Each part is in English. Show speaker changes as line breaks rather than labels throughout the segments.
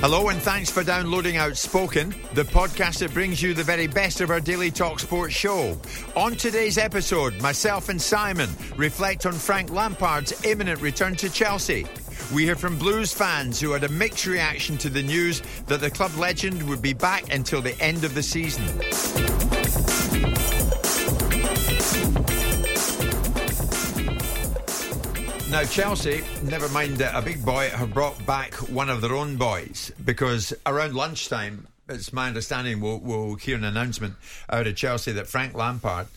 Hello and thanks for downloading Outspoken, the podcast that brings you the very best of our daily talk sports show. On today's episode, myself and Simon reflect on Frank Lampard's imminent return to Chelsea. We hear from Blues fans who had a mixed reaction to the news that the club legend would be back until the end of the season. Now, Chelsea, never mind a big boy, have brought back one of their own boys because around lunchtime, it's my understanding, we'll, we'll hear an announcement out of Chelsea that Frank Lampard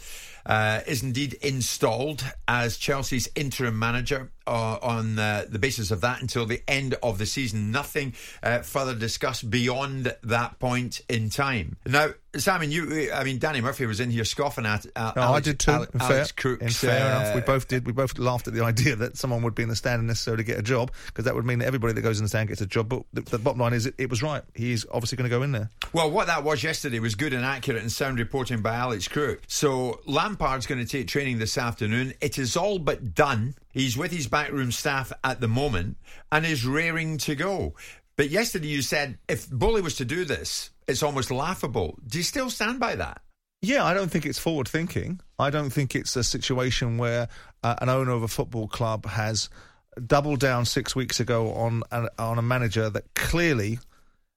uh, is indeed installed as Chelsea's interim manager uh, on uh, the basis of that until the end of the season. Nothing uh, further discussed beyond that point in time. Now, Simon, you, I mean, Danny Murphy was in here scoffing at. Uh,
no,
Alex,
I did too.
Alex
fair,
Crooks,
in fair
uh,
enough, we both did. We both laughed at the idea that someone would be in the stand and necessarily get a job because that would mean that everybody that goes in the stand gets a job. But the, the bottom line is, it, it was right. He's obviously going to go in there.
Well, what that was yesterday was good and accurate and sound reporting by Alex Crook. So Lampard's going to take training this afternoon. It is all but done. He's with his backroom staff at the moment and is raring to go. But yesterday you said if Boehly was to do this, it's almost laughable. Do you still stand by that?
Yeah, I don't think it's forward thinking. I don't think it's a situation where uh, an owner of a football club has doubled down six weeks ago on a, on a manager that clearly,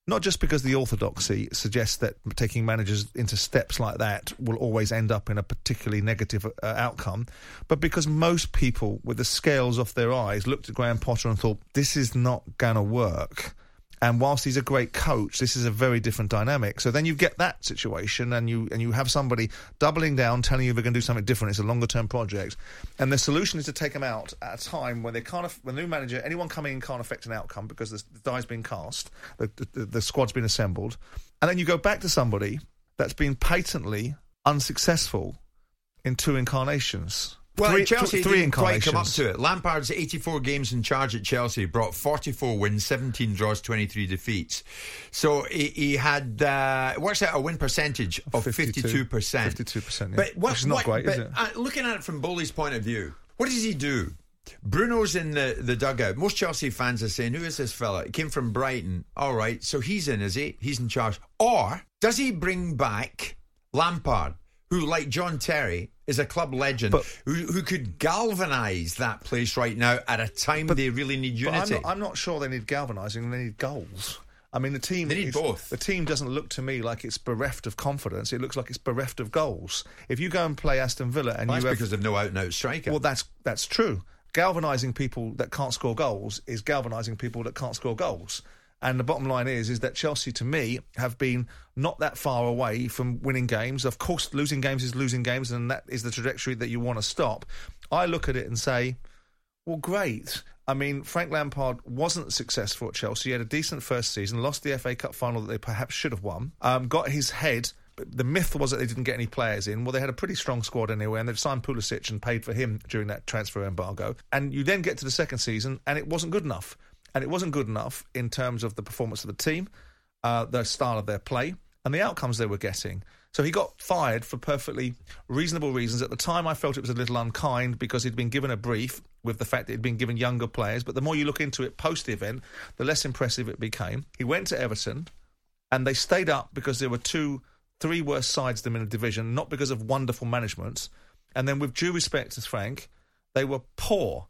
not just because the orthodoxy suggests that taking managers into steps like that will always end up in a particularly negative uh, outcome, but because most people with the scales off their eyes looked at Graham Potter and thought, this is not going to work. And whilst he's a great coach, this is a very different dynamic. So then you get that situation, and you and you have somebody doubling down, telling you they're going to do something different. It's a longer term project, and the solution is to take them out at a time when they can't. When the new manager, anyone coming in can't affect an outcome because the, the die's been cast, the, the, the squad's been assembled, and then you go back to somebody that's been patently unsuccessful in two incarnations.
Well,
three,
Chelsea
th- three
didn't quite come up to it. Lampard's 84 games in charge at Chelsea brought 44 wins, 17 draws, 23 defeats. So he, he had uh, works out a win percentage of 52 percent.
52%, yeah.
But what,
Which is not
what-
great,
but,
is it?
Uh, looking at it from Boehly's point of view, what does he do? Bruno's in the, the dugout. Most Chelsea fans are saying, Who is this fella? He came from Brighton. All right, so he's in, is he? He's in charge. Or does he bring back Lampard, who, like John Terry, is a club legend
But-
who, who could galvanise that place right now at a time they really need
But I'm
unity?
not, I'm not sure they need galvanising. They need goals. I mean, the team.
They need
is-
both.
The team doesn't look to me like it's bereft of confidence. It looks like it's bereft of goals. If you go and play Aston Villa and
Well,
you
that's
have,
because of no out and out striker.
well, that's that's true. Galvanising people that can't score goals is galvanising people that can't score goals. And the bottom line is, is that Chelsea, to me, have been not that far away from winning games. Of course, losing games is losing games, and that is the trajectory that you want to stop. I look at it and say, well, great. I mean, Frank Lampard wasn't successful at Chelsea. He had a decent first season, lost the FA Cup final that they perhaps should have won, um, got his head. The myth was that they didn't get any players in. Well, they had a pretty strong squad anyway, and they've signed Pulisic and paid for him during that transfer embargo. And you then get to the second season, and it wasn't good enough. And it wasn't good enough in terms of the performance of the team, uh, the style of their play, and the outcomes they were getting. So he got fired for perfectly reasonable reasons. At the time, I felt it was a little unkind because he'd been given a brief with the fact that he'd been given younger players. But the more you look into it post the event, the less impressive it became. He went to Everton, and they stayed up because there were two, three worse sides than them in the division, not because of wonderful management. And then, with due respect to Frank, they were poor,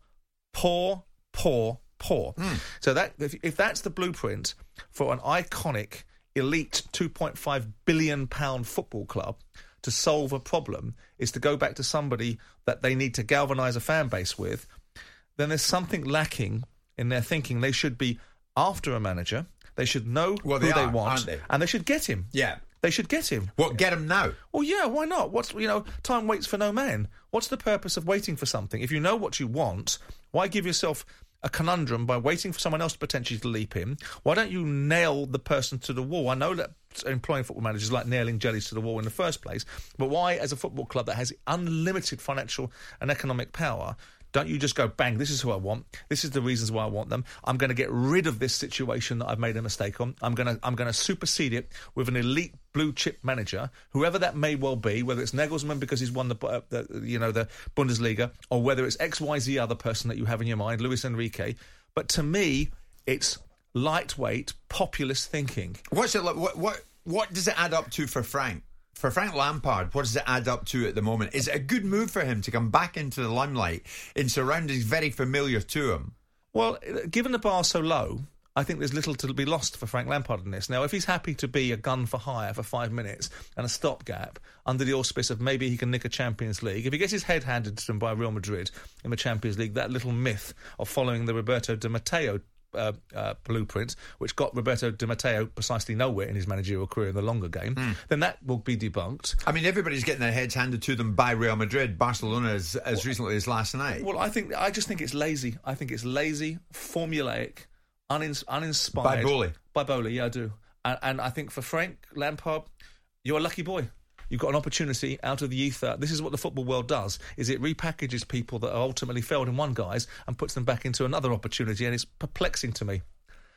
poor, poor, poor. Hmm. So that if, if that's the blueprint for an iconic, elite, two point five billion pound football club to solve a problem, is to go back to somebody that they need to galvanise a fan base with, then there's something lacking in their thinking. They should be after a manager. They should know
Well,
who
they
they want,
they?
and they should get him.
Yeah.
They should get him.
What, get him now?
Well, yeah, why not? What's you know, time waits for no man. What's the purpose of waiting for something? If you know what you want, why give yourself a conundrum by waiting for someone else to potentially to leap in? Why don't you nail the person to the wall? I know that employing football managers like nailing jellies to the wall in the first place, but why, as a football club that has unlimited financial and economic power, don't you just go bang? This is who I want. This is the reasons why I want them. I'm going to get rid of this situation that I've made a mistake on. I'm going to I'm going to supersede it with an elite blue chip manager, whoever that may well be, whether it's Nagelsmann because he's won the, uh, the you know the Bundesliga, or whether it's X Y Z other person that you have in your mind, Luis Enrique. But to me, it's lightweight populist thinking.
What's it like? What, what, what does it add up to for Frank? For Frank Lampard, what does it add up to at the moment? Is it a good move for him to come back into the limelight in surroundings very familiar to him?
Well, given the bar so low, I think there's little to be lost for Frank Lampard in this. Now, if he's happy to be a gun for hire for five minutes and a stopgap under the auspice of maybe he can nick a Champions League, if he gets his head handed to him by Real Madrid in the Champions League, that little myth of following the Roberto Di Matteo uh, uh, blueprint, which got Roberto Di Matteo precisely nowhere in his managerial career in the longer game, then that will be debunked.
I mean, everybody's getting their heads handed to them by Real Madrid, Barcelona as, as recently as last night.
Well, I think I just think it's lazy. I think it's lazy, formulaic, unins- uninspired.
By Boehly.
By Boehly, yeah, I do. And, and I think for Frank Lampard, you're a lucky boy. You've got an opportunity out of the ether. This is what the football world does: is it repackages people that are ultimately failed in one guise and puts them back into another opportunity, and it's perplexing to me.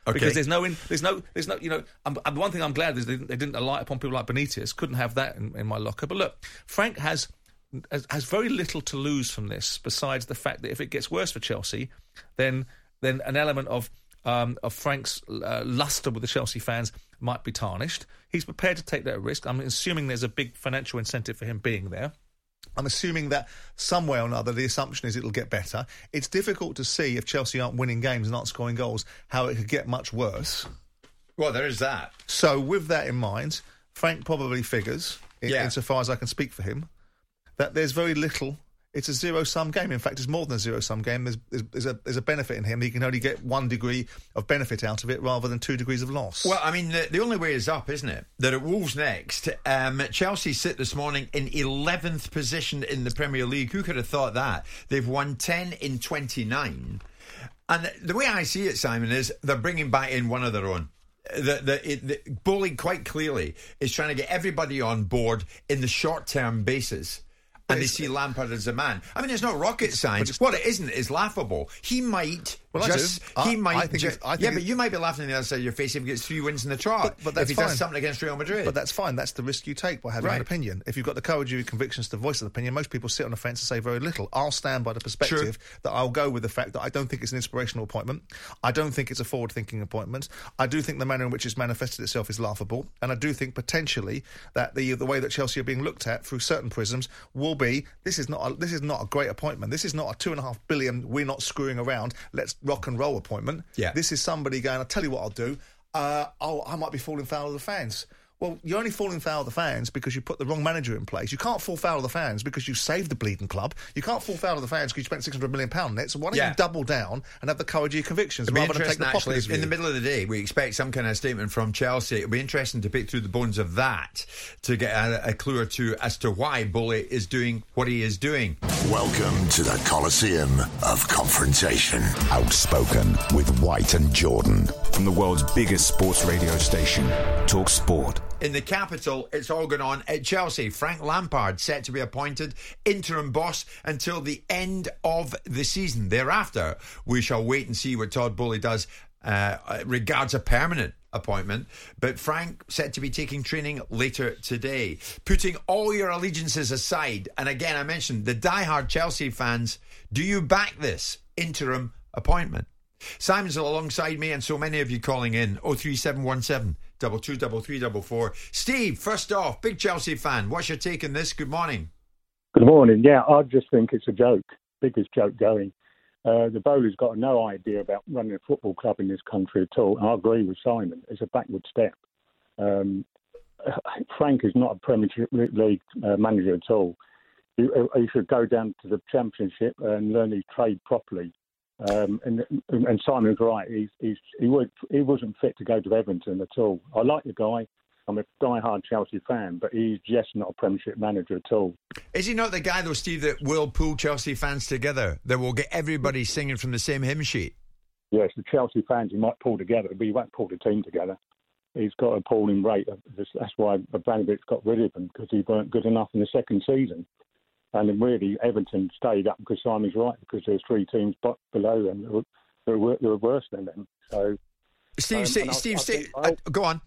Okay.
Because there's no, in, there's no, there's no, you know. I'm, I'm, one thing I'm glad is they didn't, they didn't alight upon people like Benitez. Couldn't have that in, in my locker. But look, Frank has, has has very little to lose from this, besides the fact that if it gets worse for Chelsea, then then an element of um, of Frank's uh, luster with the Chelsea fans might be tarnished. He's prepared to take that risk. I'm assuming there's a big financial incentive for him being there. I'm assuming that somewhere or another, the assumption is it'll get better. It's difficult to see if Chelsea aren't winning games and aren't scoring goals, how it could get much worse.
well, there is that.
So, with that in mind, Frank probably figures, in,
Yeah.
insofar as I can speak for him, that there's very little. It's a zero sum game. In fact, it's more than a zero sum game. There's, there's, a, there's a benefit in him. He can only get one degree of benefit out of it rather than two degrees of loss.
Well, I mean, the, the only way is up, isn't it? That at Wolves next. Um, Chelsea sit this morning in 11th position in the Premier League. Who could have thought that? They've won 10 in 29. And the way I see it, Simon, is they're bringing back in one of their own. The, the, the quite clearly is trying to get everybody on board in the short term basis. And they see Lampard as a man. I mean, it's not rocket science. What it isn't is laughable. He might
Well,
just.
I-
he might.
I think I think
yeah, but you might be laughing on the other side of your face if he gets three wins in the trot.
But- but that's
if he does
fine.
something against Real Madrid.
But that's fine. That's the risk you take by having
Right.
an opinion. If you've got the courage of your convictions to voice an opinion, most people sit on the fence and say very little. I'll stand by the perspective that I'll go with the fact that I don't think it's an inspirational appointment. I don't think it's a forward thinking appointment. I do think the manner in which it's manifested itself is laughable. And I do think potentially that the the way that Chelsea are being looked at through certain prisms will be this is not a, this is not a great appointment. This is not a two and a half billion, we're not screwing around, let's rock and roll appointment.
Yeah.
This is somebody going, I'll tell you what I'll do. Uh, oh, I might be falling foul of the fans. Well, you're only falling foul of the fans because you put the wrong manager in place. You can't fall foul of the fans because you saved the bleeding club. You can't fall foul of the fans because you spent six hundred million pound on it. So why don't
Yeah.
you double down and have the courage of your convictions
It'll be
rather than take
interesting,
the
actually.
populist
In the middle of the day, we expect some kind of statement from Chelsea. It'll be interesting to pick through the bones of that to get a, a clue or two as to why Boehly is doing what he is doing.
Welcome to the Coliseum of Confrontation.
Outspoken with White and Jordan. From the world's biggest sports radio station, Talk Sport.
In the capital, it's all going on at Chelsea. Frank Lampard set to be appointed interim boss until the end of the season. Thereafter, we shall wait and see what Todd Boehly does uh, regards a permanent appointment, but Frank said to be taking training later today. Putting all your allegiances aside, and again, I mentioned the die-hard Chelsea fans, do you back this interim appointment? Simon's alongside me, and so many of you calling in 03717 double two double three double four. Steve, first off, big Chelsea fan. What's your take on this? Good morning.
Good morning. Yeah, I just think it's a joke, biggest joke going. Uh, the bowler's got no idea about running a football club in this country at all. And I agree with Simon. It's a backward step. Um, Frank is not a Premiership League uh, manager at all. He, he, should go down to the Championship and learn his trade properly. Um, and, and, Simon's right. He's, he's, he, would, he wasn't fit to go to Everton at all. I like the guy. I'm a die-hard Chelsea fan, but he's just not a Premiership manager at all.
Is he not the guy, though, Steve, that will pull Chelsea fans together? That will get everybody singing from the same hymn sheet?
Yes, the Chelsea fans he might pull together, but he won't pull the team together. He's got a appalling rate. That's why Abramovich got rid of him because he weren't good enough in the second season. And then really, Everton stayed up because Simon's right because there's three teams below them that were, that were worse than them. So,
Steve, um, Steve, Steve, Steve I, go on.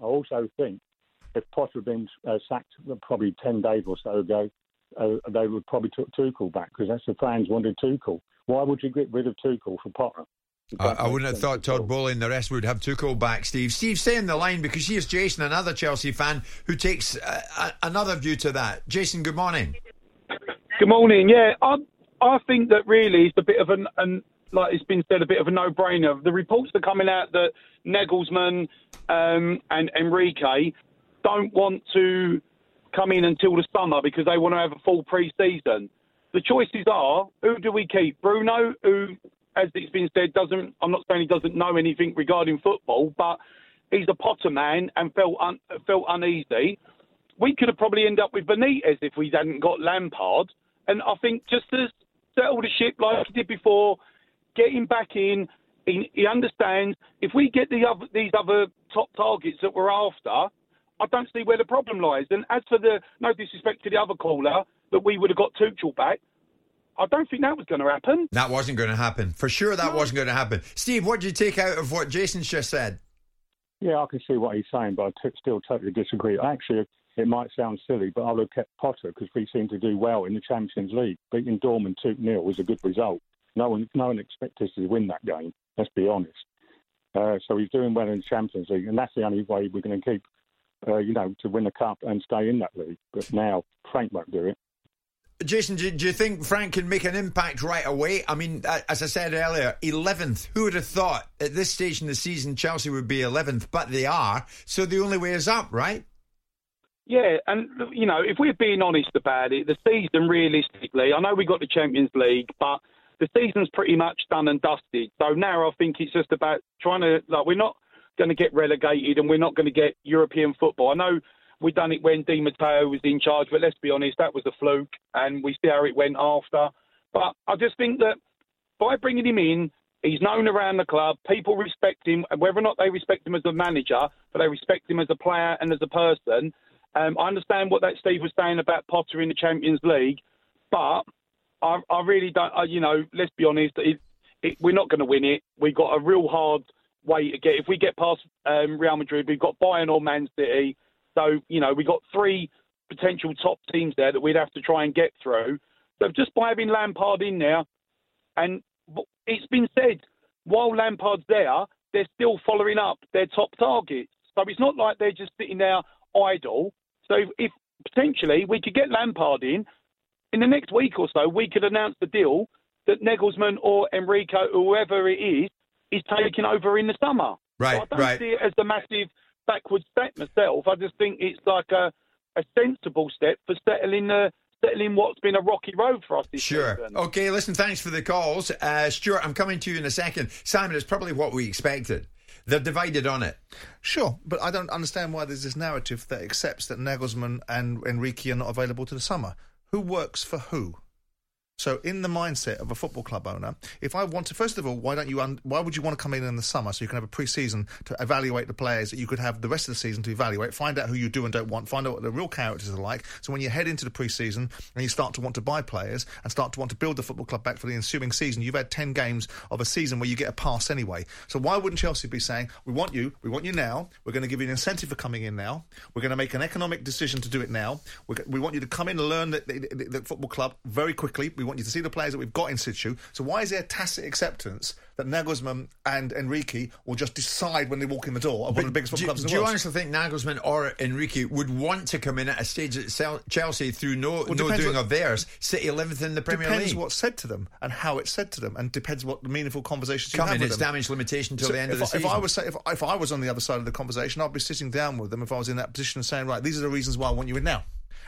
I also think if Potter had been uh, sacked probably 10 days or so ago, uh, they would probably took Tuchel back because that's the fans wanted Tuchel. Why would you get rid of Tuchel for Potter?
I, I, wouldn't have thought Todd Boehly and the rest would have Tuchel back, Steve. Steve, stay in the line because here's Jason, another Chelsea fan, who takes uh, a, another view to that. Jason, good morning.
Good morning. Yeah, I I think that really it's a bit of an, an like it's been said, a bit of a no-brainer. The reports are coming out that Nagelsmann um, and Enrique don't want to come in until the summer because they want to have a full pre-season. The choices are: who do we keep? Bruno, who, as it's been said, doesn't. I'm not saying he doesn't know anything regarding football, but he's a Potter man and felt un, felt uneasy. We could have probably ended up with Benitez if we hadn't got Lampard. And I think just to settle the ship like he did before, get him back in. He, he understands if we get the other, these other top targets that we're after, I don't see where the problem lies. And as for the no disrespect to the other caller, that we would have got Tuchel back. I don't think that was going to happen.
That wasn't going to happen. For sure, that no. wasn't going to happen. Steve, what did you take out of what Jason's just said?
Yeah, I can see what he's saying, but I t- still totally disagree. Actually, it might sound silly, but I'll look at Potter because we seem to do well in the Champions League. Beating Dortmund 2 0 was a good result. No one, no one expected us to win that game. Let's be honest. Uh, so he's doing well in the Champions League, and that's the only way we're going to keep, uh, you know, to win the cup and stay in that league. But now Frank won't do it.
Jason, do, do, you think Frank can make an impact right away? I mean, as I said earlier, 11th. Who would have thought at this stage in the season Chelsea would be 11th? But they are. So the only way is up, right?
Yeah, and, you know, if we're being honest about it, the season realistically, I know we got the Champions League, but the season's pretty much done and dusted. So now I think it's just about trying to like we're not going to get relegated and we're not going to get European football. I know we done it when Di Matteo was in charge, but let's be honest, that was a fluke, and we see how it went after. But I just think that by bringing him in, he's known around the club. People respect him, whether or not they respect him as a manager, but they respect him as a player and as a person. Um, I understand what that Steve was saying about Potter in the Champions League, but I, I really don't. I, you know, let's be honest. It, it, we're not going to win it. We've got a real hard way to get. If we get past um, Real Madrid, we've got Bayern or Man City. So you know, we've got three potential top teams there that we'd have to try and get through. So just by having Lampard in there, and it's been said while Lampard's there, they're still following up their top targets. So it's not like they're just sitting there idle. So if, if potentially we could get Lampard in, in the next week or so, we could announce the deal that Nagelsmann or Enrico, whoever it is, is taking over in the summer.
Right,
so I don't
right.
see it as a massive backward step myself. I just think it's like a, a sensible step for settling the settling what's been a rocky road for us this
sure.
season.
Okay, listen, thanks for the calls. Uh, Stuart, I'm coming to you in a second. Simon, it's probably what we expected. They're divided on it.
Sure, but I don't understand why there's this narrative that accepts that Nagelsmann and Enrique are not available to the summer. Who works for who? So, in the mindset of a football club owner, if I want to, first of all, why don't you? Un- why would you want to come in in the summer so you can have a pre-season to evaluate the players that you could have the rest of the season to evaluate, find out who you do and don't want, find out what the real characters are like. So when you head into the pre-season and you start to want to buy players and start to want to build the football club back for the ensuing season, you've had ten games of a season where you get a pass anyway. So why wouldn't Chelsea be saying, "We want you, we want you now. We're going to give you an incentive for coming in now. We're going to make an economic decision to do it now. We're, we want you to come in and learn the, the, the, football club very quickly. We want you to see the players that we've got in situ. So why is there tacit acceptance that Nagelsmann and Enrique will just decide when they walk in the door of one of the biggest football
do,
clubs in the world?
do you honestly think Nagelsmann or Enrique would want to come in at a stage at Chelsea through no,
Well,
no doing
what-
of theirs, City 11th in the Premier
depends
League?
Depends what's said to them and how it's said to them, and depends what the meaningful conversations you
Come
have
in,
with
it's
them.
damage limitation till
So
the end of the
I,
season.
If I was say- if, if I was on the other side of the conversation, I'd be sitting down with them if I was in that position and saying, right, these are the reasons why I want you in now.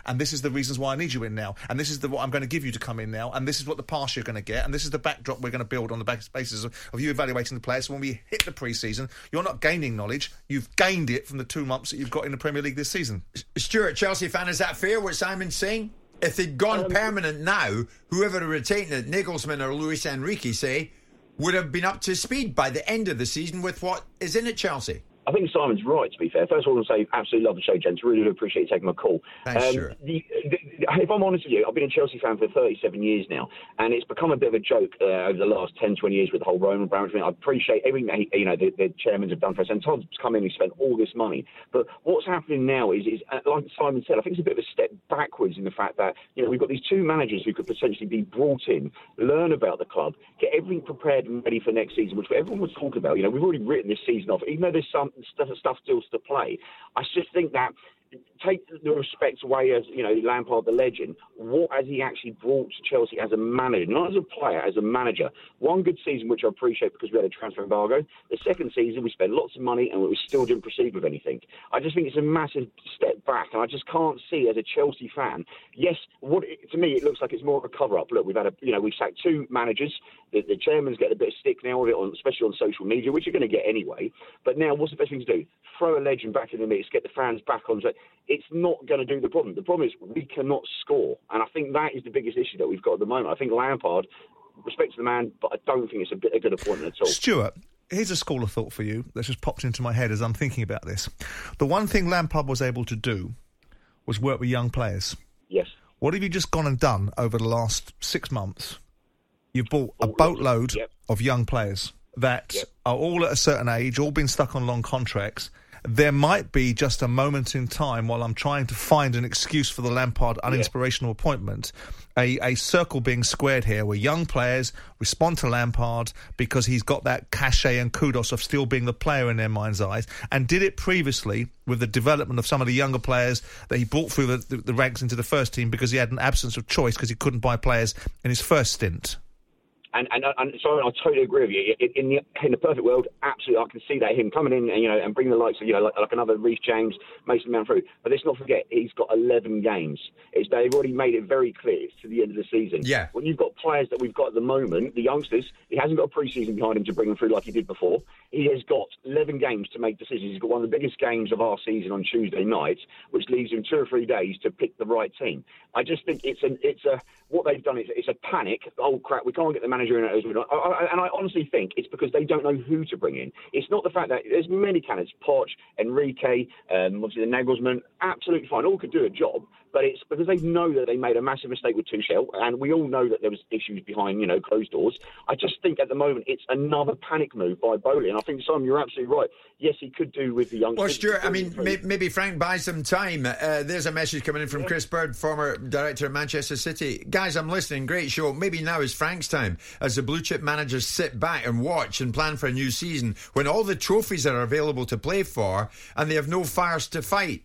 And this is the reasons why I need you in now. And this is the what I'm going to give you to come in now. And this is what the pass you're going to get. And this is the backdrop we're going to build on the back- basis of, of you evaluating the players. So when we hit the pre-season, you're not gaining knowledge. You've gained it from the two months that you've got in the Premier League this season.
Stuart, Chelsea fan, is that fair what Simon's saying? If they'd gone
Um,
permanent now, whoever retained it, Nagelsmann or Luis Enrique, say, would have been up to speed by the end of the season with what is in at Chelsea.
I think Simon's right, to be fair. First of all, I say, absolutely love the show, gents. Really do appreciate you taking my call.
Thanks,
um,
Stuart.
the, the, if I'm honest with you, I've been a Chelsea fan for 37 years now, and it's become a bit of a joke uh, over the last 10, 20 years with the whole Roman Abramovich thing. I appreciate everything you know the, the chairmen have done for us, and Todd's come in and spent all this money. But what's happening now is, is uh, like Simon said, I think it's a bit of a step backwards in the fact that you know we've got these two managers who could potentially be brought in, learn about the club, get everything prepared and ready for next season, which everyone was talking about. You know, we've already written this season off, even though there's some stuff, stuff still to play. I just think that take the respect away as you know Lampard, the legend. What has he actually brought to Chelsea as a manager, not as a player, as a manager? One good season, which I appreciate because we had a transfer embargo. The second season, we spent lots of money and we still didn't proceed with anything. I just think it's a massive step back, and I just can't see as a Chelsea fan. Yes, what to me it looks like it's more of a cover-up. Look, we've had a you know we've sacked two managers. The, the chairman's getting a bit of stick now, with it, on, especially on social media, which you're going to get anyway. But now, what's the best thing to do? Throw a legend back in the mix, get the fans back on. It's not going to do the problem. The problem is we cannot score, and I think that is the biggest issue that we've got at the moment. I think Lampard, respect to the man, but I don't think it's a, bit, a good appointment at all.
Stuart, here's a school of thought for you that's just popped into my head as I'm thinking about this. The one thing Lampard was able to do was work with young players.
Yes.
What have you just gone and done over the last six months? You've bought a boatload
Yep.
of young players that are all at a certain age, all been stuck on long contracts. There might be just a moment in time while I'm trying to find an excuse for the Lampard uninspirational appointment, a, a circle being squared here where young players respond to Lampard because he's got that cachet and kudos of still being the player in their mind's eyes, and did it previously with the development of some of the younger players that he brought through the, the, the ranks into the first team because he had an absence of choice because he couldn't buy players in his first stint.
And, and, and so I totally agree with you. In, in, the, in the perfect world, absolutely, I can see that him coming in and you know and bringing the likes of you know like, like another Reece James, Mason Mount through. But let's not forget he's got 11 games. It's, they've already made it very clear to the end of the season.
Yeah.
When you've got players that we've got at the moment, the youngsters, he hasn't got a pre-season behind him to bring them through like he did before. He has got 11 games to make decisions. He's got one of the biggest games of our season on Tuesday night, which leaves him two or three days to pick the right team. I just think it's an it's a what they've done is it's a panic. Oh crap, we can't get the manager in and I honestly think it's because they don't know who to bring in. It's not the fact that there's many candidates, Poch, Enrique, um, obviously the Nagelsmann, absolutely fine, all could do a job. But it's because they know that they made a massive mistake with Tuchel, and we all know that there was issues behind, you know, closed doors. I just think at the moment it's another panic move by Boehly, and I think Simon, you're absolutely right. Yes, he could do with the young.
Well, Stuart, I mean, may, maybe Frank buys some time. Uh, there's a message coming in from Chris Bird, former director of Manchester City. Guys, I'm listening. Great show. Maybe now is Frank's time as the blue chip managers sit back and watch and plan for a new season when all the trophies are available to play for and they have no fires to fight.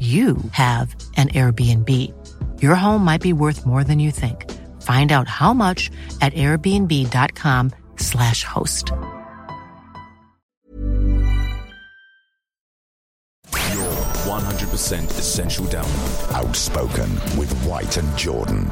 you have an Airbnb. Your home might be worth more than you think. Find out how much at airbnb.com/slash host.
Your 100% essential download.
Outspoken with White and Jordan.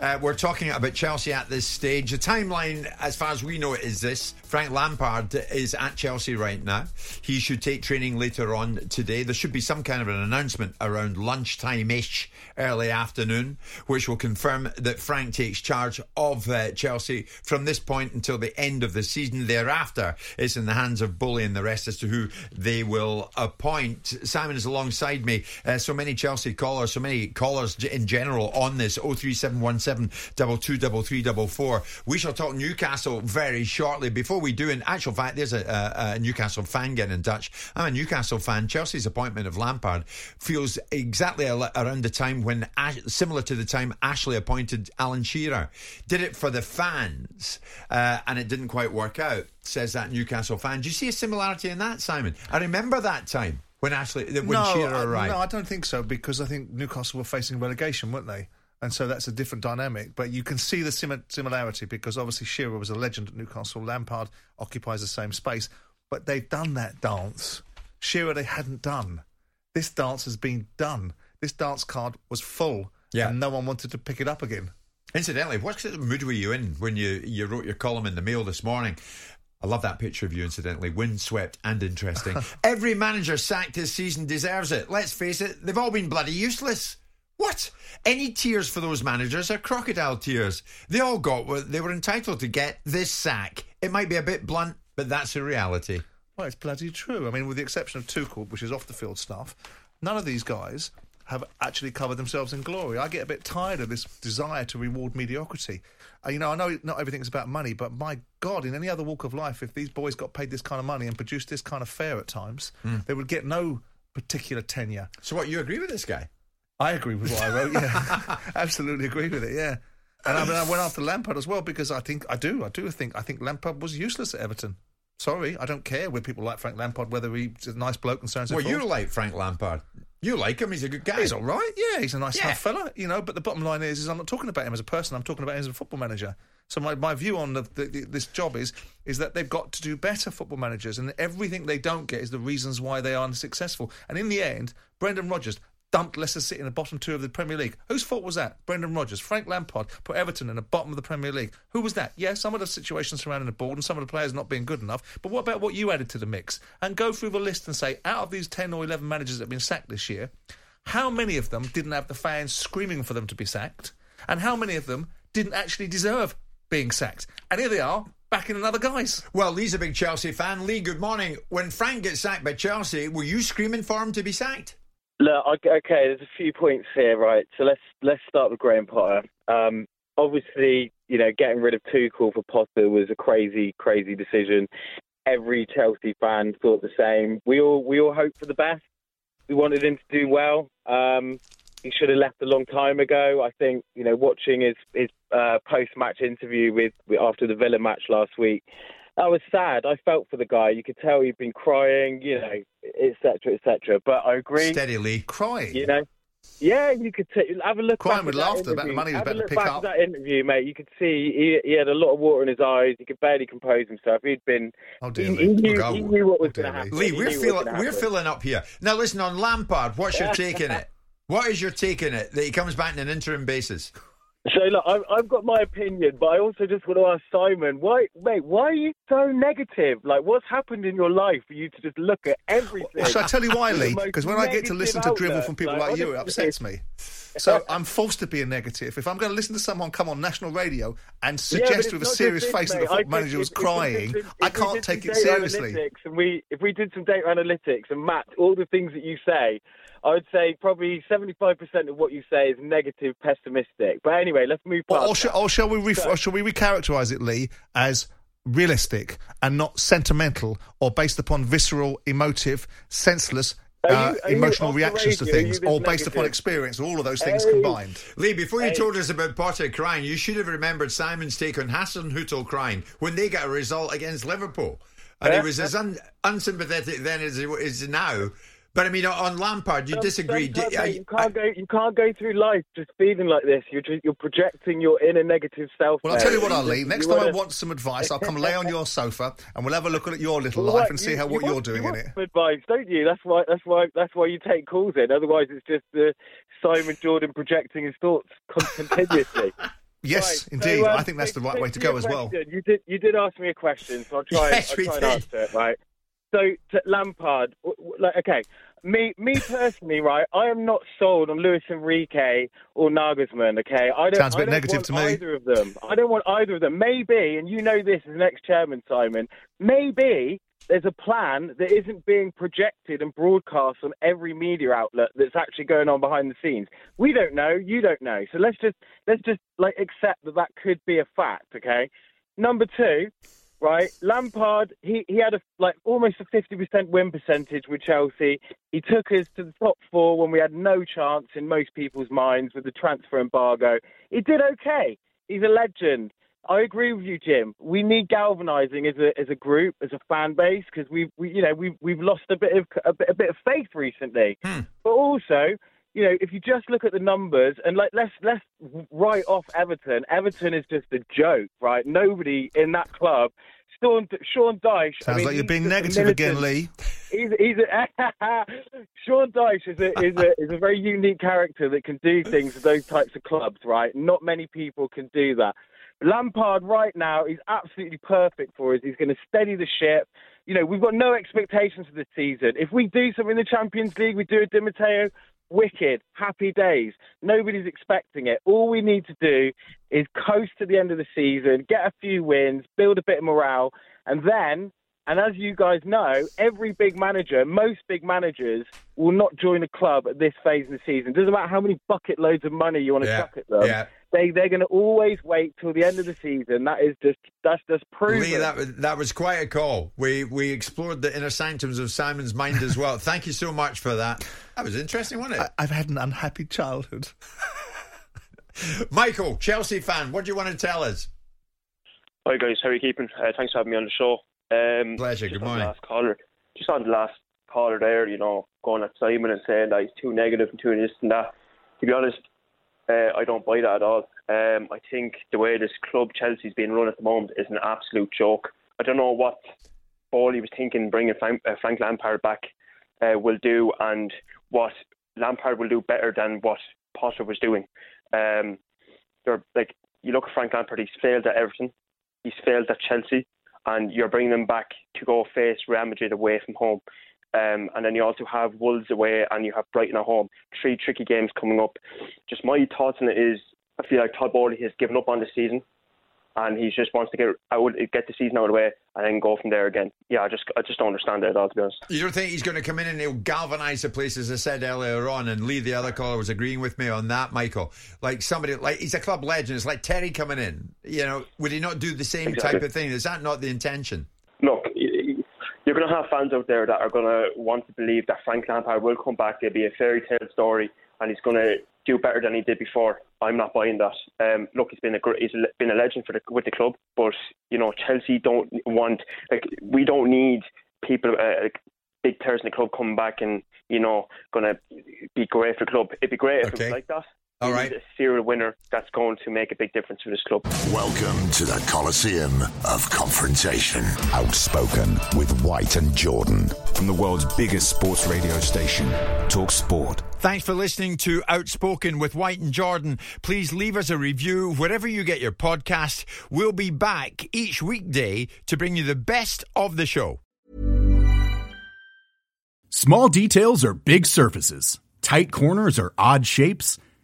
Uh, we're talking about Chelsea at this stage. The timeline, as far as we know it, is this. Frank Lampard is at Chelsea right now. He should take training later on today. There should be some kind of an announcement around lunchtime ish, early afternoon, which will confirm that Frank takes charge of uh, Chelsea from this point until the end of the season. Thereafter, it's in the hands of Boehly and the rest as to who they will appoint. Simon is alongside me. Uh, so many Chelsea callers, so many callers in general on this 03717 double two double three double four. We shall talk Newcastle very shortly. Before we do, in actual fact, there's a, a, a Newcastle fan getting in touch. I'm a Newcastle fan. Chelsea's appointment of Lampard feels exactly around the time when, similar to the time Ashley appointed Alan Shearer. Did it for the fans, uh, and it didn't quite work out. Says that Newcastle fan. Do you see a similarity in that, Simon? I remember that time when Ashley when
no,
Shearer arrived.
No, I don't think so because I think Newcastle were facing relegation, weren't they? And so that's a different dynamic. But you can see the sim- similarity because obviously Shearer was a legend at Newcastle. Lampard occupies the same space, but they've done that dance. Shearer they hadn't done. This dance has been done. This dance card was full,
yeah.
and no one wanted to pick it up again.
Incidentally, what sort of mood were you in when you, you wrote your column in the Mail this morning? I love that picture of you, incidentally. Windswept and interesting. Every manager sacked this season deserves it. Let's face it, they've all been bloody useless. What? Any tears for those managers are crocodile tears. They all got what they were entitled to get this sack. It might be a bit blunt, but that's a reality.
Well, it's bloody true. I mean, with the exception of Tuchel, which is off the field stuff, none of these guys have actually covered themselves in glory. I get a bit tired of this desire to reward mediocrity. Uh, you know, I know not everything's about money, but my God, in any other walk of life, if these boys got paid this kind of money and produced this kind of fare at times, mm. they would get no particular tenure.
So, what, you agree with this guy?
I agree with what I wrote. Yeah, absolutely agree with it. Yeah, and I, mean, I went after Lampard as well because I think I do. I do think I think Lampard was useless at Everton. Sorry, I don't care with people like Frank Lampard whether he's a nice bloke and so on. So
well, you like Frank Lampard. You like him. He's a good guy.
He's all right. Yeah, he's a nice yeah. fella. You know, but the bottom line is, is I'm not talking about him as a person. I'm talking about him as a football manager. So my, my view on the, the, the, this job is is that they've got to do better football managers, and everything they don't get is the reasons why they are unsuccessful. And in the end, Brendan Rodgers, dumped Leicester City in the bottom two of the Premier League. Whose fault was that? Brendan Rodgers, Frank Lampard put Everton in the bottom of the Premier League. Who was that? Yeah, some of the situations surrounding the board and some of the players not being good enough. But what about what you added to the mix? And go through the list and say, out of these 10 or 11 managers that have been sacked this year, how many of them didn't have the fans screaming for them to be sacked? And how many of them didn't actually deserve being sacked? And here they are, back in another guise.
Well, Lee's a big Chelsea fan. Lee, good morning. When Frank gets sacked by Chelsea, were you screaming for him to be sacked?
Look, okay, there's a few points here, right? So let's let's start with Graham Potter. Um, obviously, you know, getting rid of Tuchel for Potter was a crazy, crazy decision. Every Chelsea fan thought the same. We all we all hoped for the best. We wanted him to do well. Um, he should have left a long time ago. I think you know, watching his his uh, post match interview with after the Villa match last week, I was sad. I felt for the guy. You could tell he'd been crying, you know, etc., etc. But I agree.
Steadily
crying.
You know, Yeah, you could t- have a look.
Crying with
at that
laughter about the money he was about to pick
back
up.
At that interview, mate. You could see he, he had a lot of water in his eyes. He could barely compose himself. He'd been.
Oh,
he,
dear
he
Lee.
knew,
Look,
he knew what was
oh,
going to happen.
Lee, we're
knew what was
filling
gonna
we're filling up here. Now listen on Lampard, what's your take in it? What is your take in it that he comes back on an interim basis?
So look, I've, got my opinion, but I also just want to ask Simon, why, mate, why are you so negative? Like, what's happened in your life for you to just look at everything?
Well, shall I tell you why, Lee? Because when I get to listen to drivel from people like, you, it upsets me. So I'm forced to be a negative. If I'm going to listen to someone come on national radio and suggest
it's
with a serious
this,
face that the football manager was
if- if
crying,
some-
I can't take it seriously.
And we, if we did some data analytics and mapped all the things that you say, I would say probably 75% of what you say is negative, pessimistic. But anyway, let's move
Or,
past
or, shall, or shall we ref- or shall we recharacterize it, Lee, as realistic and not sentimental or based upon visceral, emotive, senseless,
you-
uh,
you
emotional reactions to
radio? Are you
things,
this
or based upon experience, or all of those things
Hey.
combined?
Lee, before you
Hey.
told us about Potter crying, you should have remembered Simon's take on Hasenhüttl crying when they got a result against Liverpool. And he was as un- unsympathetic then as he is now. But I mean, on Lampard, you disagree.
sometimes,
I-
you can't go. You can't go through life just feeling like this. You're just, you're projecting your inner negative self.
Well, I'll tell you what,
You
I'll
just-
Next
you
time I
wanna-
want some advice, I'll come lay on your sofa and we'll have a look at your little
Well,
life
what,
and see
you-
how what
want-
you're doing
you
in it.
Advice, don't you? That's why. That's why. That's why you take calls in. Otherwise, it's just uh, Simon Jordan projecting his thoughts continuously.
Yes,
Right,
indeed.
so, um,
I think that's the right way to
to
go as well.
You did. You did ask me a question, so I'll try.
Yes,
I'll try and answer it. Right. So to Lampard, like, okay, me, me personally, right? I am not sold on Luis Enrique or Nagelsmann. Okay, I don't.
Sounds a bit negative
want
to me.
Either of them. I don't want either of them. Maybe, and you know this as an ex-chairman, Simon. Maybe there's a plan that isn't being projected and broadcast on every media outlet that's actually going on behind the scenes. We don't know. You don't know. So let's just let's just like accept that that could be a fact. Okay. Number two, right? Lampard, he, he had a like almost a fifty percent win percentage with Chelsea. He took us to the top four when we had no chance in most people's minds with the transfer embargo. He did okay. He's a legend. I agree with you, Jim. We need galvanising as a as a group, as a fan base, because we we you know we we've lost a bit of a bit, a bit of faith recently. Hmm. But also, you know, if you just look at the numbers and like let's let's write off Everton. Everton is just a joke, right? Nobody in that club. Sean, Sean Dyche. I
Sounds
mean,
like you're being negative again, Lee.
He's, he's a, Sean Dyche is a, is, a, is a very unique character that can do things with those types of clubs, right? Not many people can do that. Lampard right now is absolutely perfect for us. He's going to steady the ship. You know, we've got no expectations for this season. If we do something in the Champions League, we do a Di Matteo, wicked, happy days. Nobody's expecting it. All we need to do is coast to the end of the season, get a few wins, build a bit of morale, and then and as you guys know, every big manager, most big managers, will not join a club at this phase of the season. It doesn't matter how many bucket loads of money you want to
Yeah,
chuck at them.
yeah.
They they're going to always wait till the end of the season. That is just that's just proven.
Lee, that was, that was quite a call. We we explored the inner sanctums of Simon's mind as well. Thank you so much for that. That was interesting, wasn't it?
I, I've had an unhappy childhood.
Michael, Chelsea fan, what do you want to tell us?
Hi guys, how are you keeping? Uh, thanks for having me on the show. Um,
Pleasure. Good morning.
Last caller, just on the last caller there, you know, going at Simon and saying that he's too negative and too this and that. To be honest, uh, I don't buy that at all. Um, I think the way this club Chelsea's being run at the moment is an absolute joke. I don't know what Boehly was thinking bringing Frank, uh, Frank Lampard back uh, will do, and what Lampard will do better than what Potter was doing. Um, they're like you look at Frank Lampard, he's failed at Everton, he's failed at Chelsea, and you're bringing them back to go face Real Madrid away from home. Um, and then you also have Wolves away and you have Brighton at home. Three tricky games coming up. Just my thoughts on it is I feel like Todd Boehly has given up on the season and he just wants to get out, get the season out of the way and then go from there again. Yeah, I just I just don't understand it at all, to be honest.
You don't think he's going to come in and he'll galvanise the place, as I said earlier on, and Lee, the other caller, was agreeing with me on that, Michael. Like somebody, like he's a club legend. It's like Terry coming in. You know, would he not do the same
Exactly.
type of thing? Is that not the intention?
Look, you're going to have fans out there that are going to want to believe that Frank Lampard will come back. It'll be a fairy tale story, and he's going to do better than he did before. I'm not buying that. Um, look, he's been a he's a been a legend for the, with the club, but you know Chelsea don't want like we don't need people uh, like big players in the club coming back and you know going to be great for the club. It'd be great if it was like that.
All
We
right.
need a serial winner that's going to make a big difference for this club.
Welcome to the Coliseum of Confrontation.
Outspoken with White and Jordan. From the world's biggest sports radio station, Talk Sport.
Thanks for listening to Outspoken with White and Jordan. Please leave us a review wherever you get your podcast. We'll be back each weekday to bring you the best of the show.
Small details are big surfaces. Tight corners are odd shapes.